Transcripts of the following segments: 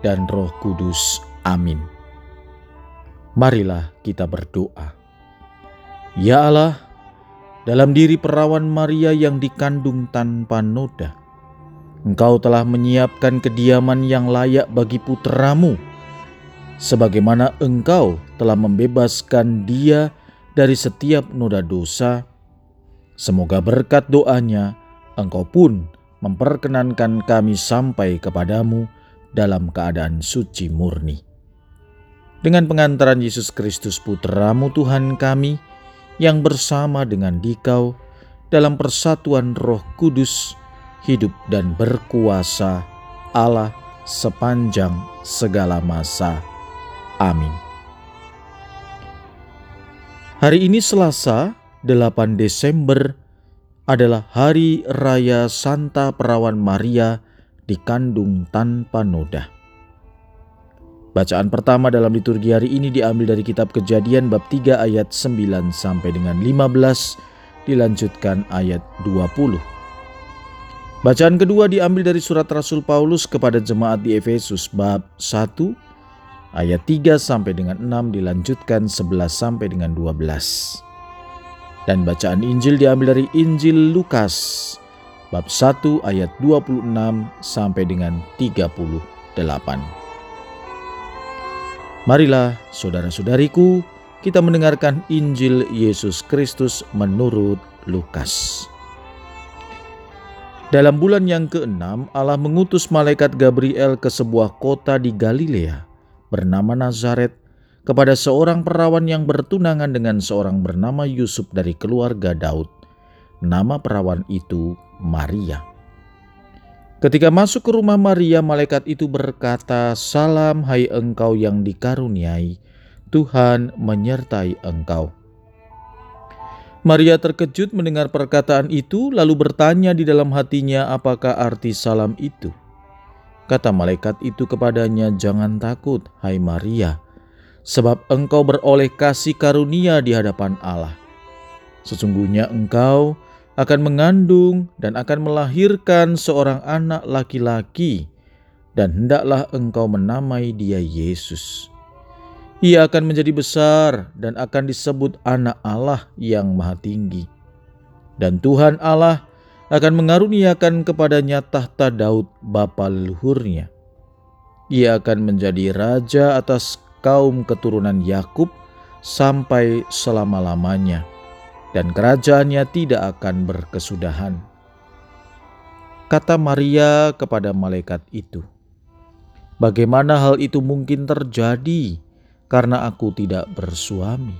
dan Roh Kudus. Amin. Marilah kita berdoa. Ya Allah, dalam diri perawan Maria yang dikandung tanpa noda, Engkau telah menyiapkan kediaman yang layak bagi putramu, sebagaimana Engkau telah membebaskan dia dari setiap noda dosa. Semoga berkat doanya, Engkau pun memperkenankan kami sampai kepadamu dalam keadaan suci murni. Dengan pengantaran Yesus Kristus Putramu Tuhan kami, yang bersama dengan dikau dalam persatuan roh kudus, hidup dan berkuasa Allah sepanjang segala masa. Amin. Hari ini Selasa, 8 Desember, adalah Hari Raya Santa Perawan Maria dikandung tanpa noda. Bacaan pertama dalam liturgi hari ini diambil dari kitab Kejadian bab 3 ayat 9 sampai dengan 15 dilanjutkan ayat 20. Bacaan kedua diambil dari surat Rasul Paulus kepada jemaat di Efesus bab 1 ayat 3 sampai dengan 6 dilanjutkan 11 sampai dengan 12. Dan bacaan Injil diambil dari Injil Lukas bab 1 ayat 26 sampai dengan 38. Marilah saudara-saudariku kita mendengarkan Injil Yesus Kristus menurut Lukas. Dalam bulan yang keenam, Allah mengutus malaikat Gabriel ke sebuah kota di Galilea bernama Nazaret kepada seorang perawan yang bertunangan dengan seorang bernama Yusuf dari keluarga Daud. Nama perawan itu Maria. Ketika masuk ke rumah Maria, malaikat itu berkata, "Salam, hai engkau yang dikaruniai, Tuhan menyertai engkau." Maria terkejut mendengar perkataan itu, lalu bertanya di dalam hatinya, "Apakah arti salam itu?" Kata malaikat itu kepadanya, "Jangan takut, hai Maria, sebab engkau beroleh kasih karunia di hadapan Allah. Sesungguhnya engkau..." akan mengandung dan akan melahirkan seorang anak laki-laki, dan hendaklah engkau menamai dia Yesus. Ia akan menjadi besar dan akan disebut Anak Allah yang Maha Tinggi, dan Tuhan Allah akan mengaruniakan kepadanya tahta Daud bapa leluhurnya. Ia akan menjadi raja atas kaum keturunan Yakub sampai selama-lamanya dan kerajaannya tidak akan berkesudahan. Kata Maria kepada malaikat itu, "Bagaimana hal itu mungkin terjadi karena aku tidak bersuami?"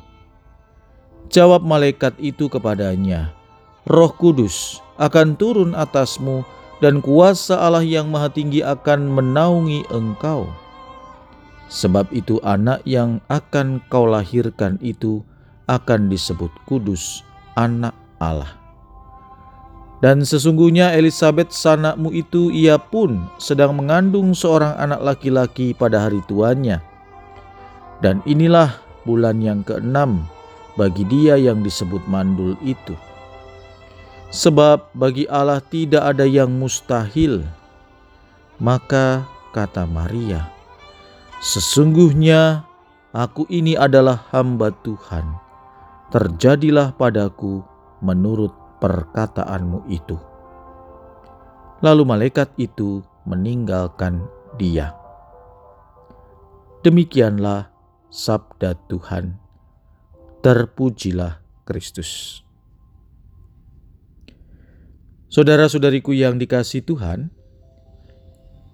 Jawab malaikat itu kepadanya, "Roh Kudus akan turun atasmu, dan kuasa Allah yang Maha Tinggi akan menaungi engkau. Sebab itu, anak yang akan kau lahirkan itu." Akan disebut kudus anak Allah. Dan sesungguhnya Elizabeth sanakmu itu ia pun sedang mengandung seorang anak laki-laki pada hari tuanya. Dan inilah bulan yang keenam bagi dia yang disebut mandul itu. Sebab bagi Allah tidak ada yang mustahil. Maka kata Maria, Sesungguhnya aku ini adalah hamba Tuhan terjadilah padaku menurut perkataanmu itu. Lalu malaikat itu meninggalkan dia. Demikianlah sabda Tuhan. Terpujilah Kristus. Saudara-saudariku yang dikasih Tuhan,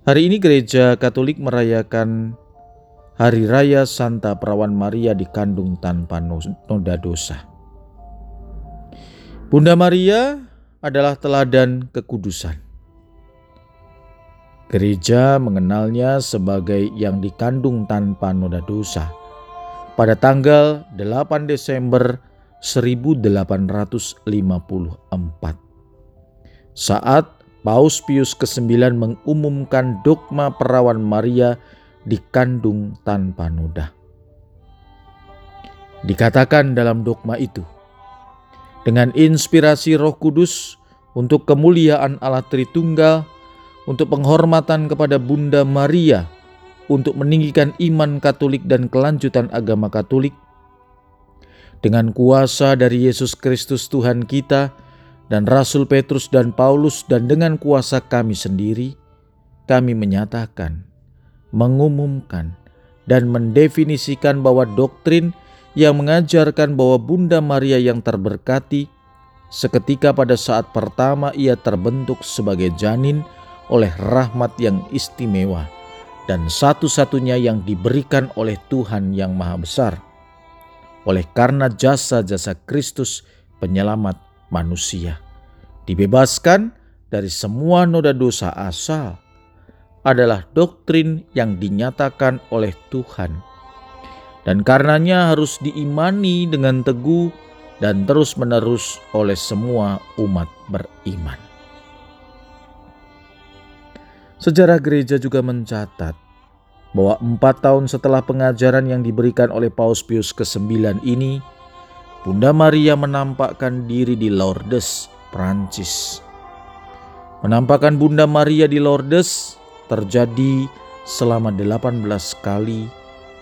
hari ini gereja Katolik merayakan Hari Raya Santa Perawan Maria dikandung tanpa noda dosa. Bunda Maria adalah teladan kekudusan. Gereja mengenalnya sebagai yang dikandung tanpa noda dosa. Pada tanggal 8 Desember 1854 saat Paus Pius ke-9 mengumumkan dogma perawan Maria dikandung tanpa noda. Dikatakan dalam dogma itu, dengan inspirasi Roh Kudus untuk kemuliaan Allah Tritunggal, untuk penghormatan kepada Bunda Maria, untuk meninggikan iman Katolik dan kelanjutan agama Katolik. Dengan kuasa dari Yesus Kristus Tuhan kita dan Rasul Petrus dan Paulus dan dengan kuasa kami sendiri, kami menyatakan, mengumumkan, dan mendefinisikan bahwa doktrin yang mengajarkan bahwa Bunda Maria yang terberkati seketika pada saat pertama ia terbentuk sebagai janin oleh rahmat yang istimewa dan satu-satunya yang diberikan oleh Tuhan yang Maha Besar. Oleh karena jasa-jasa Kristus penyelamat manusia. Dibebaskan dari semua noda dosa asal adalah doktrin yang dinyatakan oleh Tuhan. Dan karenanya harus diimani dengan teguh dan terus-menerus oleh semua umat beriman. Sejarah gereja juga mencatat bahwa empat tahun setelah pengajaran yang diberikan oleh Paus Pius ke-9 ini, Bunda Maria menampakkan diri di Lourdes, Prancis. Penampakan Bunda Maria di Lourdes terjadi selama 18 kali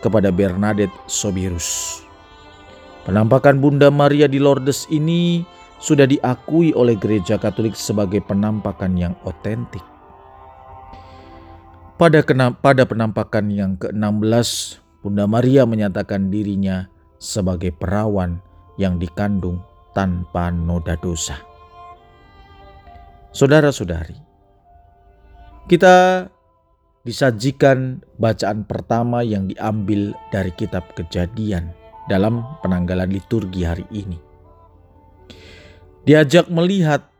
kepada Bernadette Sobirus. Penampakan Bunda Maria di Lourdes ini sudah diakui oleh gereja Katolik sebagai penampakan yang otentik. Pada, pada penampakan yang ke-16, Bunda Maria menyatakan dirinya sebagai perawan yang dikandung tanpa noda dosa. Saudara-saudari, kita disajikan bacaan pertama yang diambil dari kitab Kejadian dalam penanggalan liturgi hari ini. Diajak melihat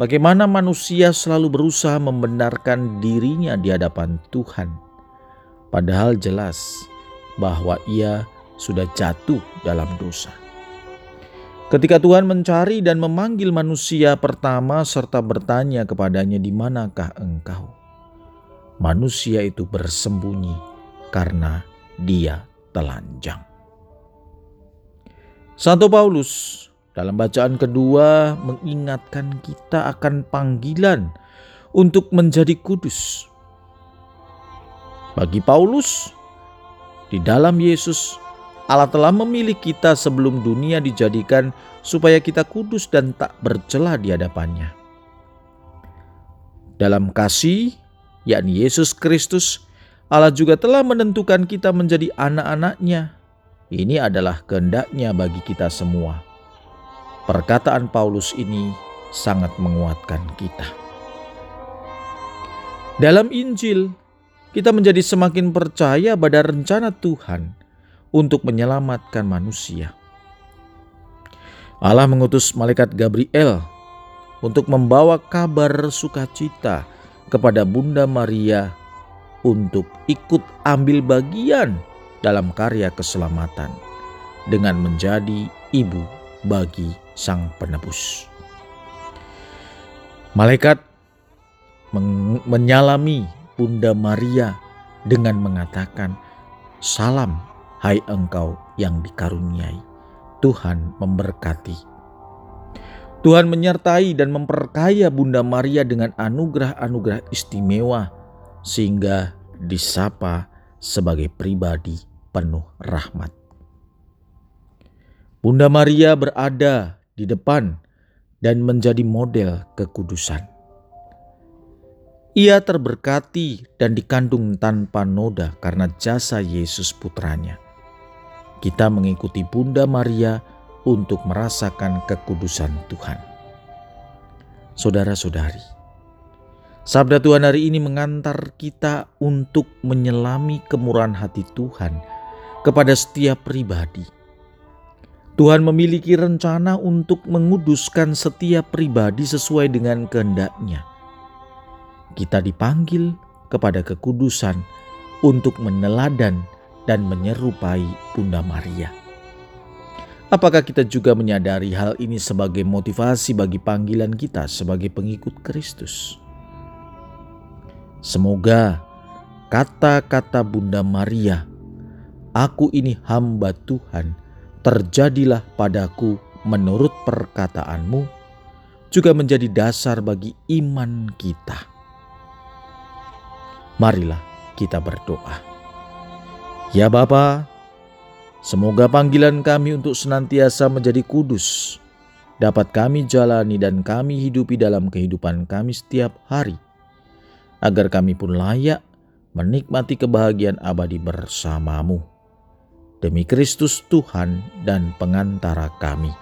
Bagaimana manusia selalu berusaha membenarkan dirinya di hadapan Tuhan, padahal jelas bahwa ia sudah jatuh dalam dosa. Ketika Tuhan mencari dan memanggil manusia pertama serta bertanya kepadanya, "Di manakah engkau?" Manusia itu bersembunyi karena dia telanjang. Santo Paulus dalam bacaan kedua mengingatkan kita akan panggilan untuk menjadi kudus. Bagi Paulus, di dalam Yesus Allah telah memilih kita sebelum dunia dijadikan supaya kita kudus dan tak bercela di hadapannya. Dalam kasih, yakni Yesus Kristus, Allah juga telah menentukan kita menjadi anak-anaknya. Ini adalah kehendaknya bagi kita semua. Perkataan Paulus ini sangat menguatkan kita. Dalam Injil, kita menjadi semakin percaya pada rencana Tuhan untuk menyelamatkan manusia. Allah mengutus malaikat Gabriel untuk membawa kabar sukacita kepada Bunda Maria untuk ikut ambil bagian dalam karya keselamatan dengan menjadi ibu bagi Sang Penebus. Malaikat menyalami Bunda Maria dengan mengatakan, "Salam, hai engkau yang dikaruniai, Tuhan memberkati." Tuhan menyertai dan memperkaya Bunda Maria dengan anugerah-anugerah istimewa, sehingga disapa sebagai pribadi penuh rahmat. Bunda Maria berada di depan dan menjadi model kekudusan. Ia terberkati dan dikandung tanpa noda karena jasa Yesus putranya. Kita mengikuti Bunda Maria untuk merasakan kekudusan Tuhan. Saudara-saudari, sabda Tuhan hari ini mengantar kita untuk menyelami kemurahan hati Tuhan kepada setiap pribadi Tuhan memiliki rencana untuk menguduskan setiap pribadi sesuai dengan kehendaknya. Kita dipanggil kepada kekudusan untuk meneladan dan menyerupai Bunda Maria. Apakah kita juga menyadari hal ini sebagai motivasi bagi panggilan kita sebagai pengikut Kristus? Semoga kata-kata Bunda Maria, "Aku ini hamba Tuhan, terjadilah padaku menurut perkataanmu," juga menjadi dasar bagi iman kita. Marilah kita berdoa. Ya Bapa, semoga panggilan kami untuk senantiasa menjadi kudus dapat kami jalani dan kami hidupi dalam kehidupan kami setiap hari, agar kami pun layak menikmati kebahagiaan abadi bersamamu. Demi Kristus Tuhan dan pengantara kami.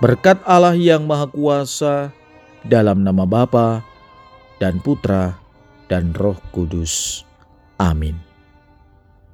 Berkat Allah yang Maha Kuasa, dalam nama Bapa dan Putra dan Roh Kudus. Amin.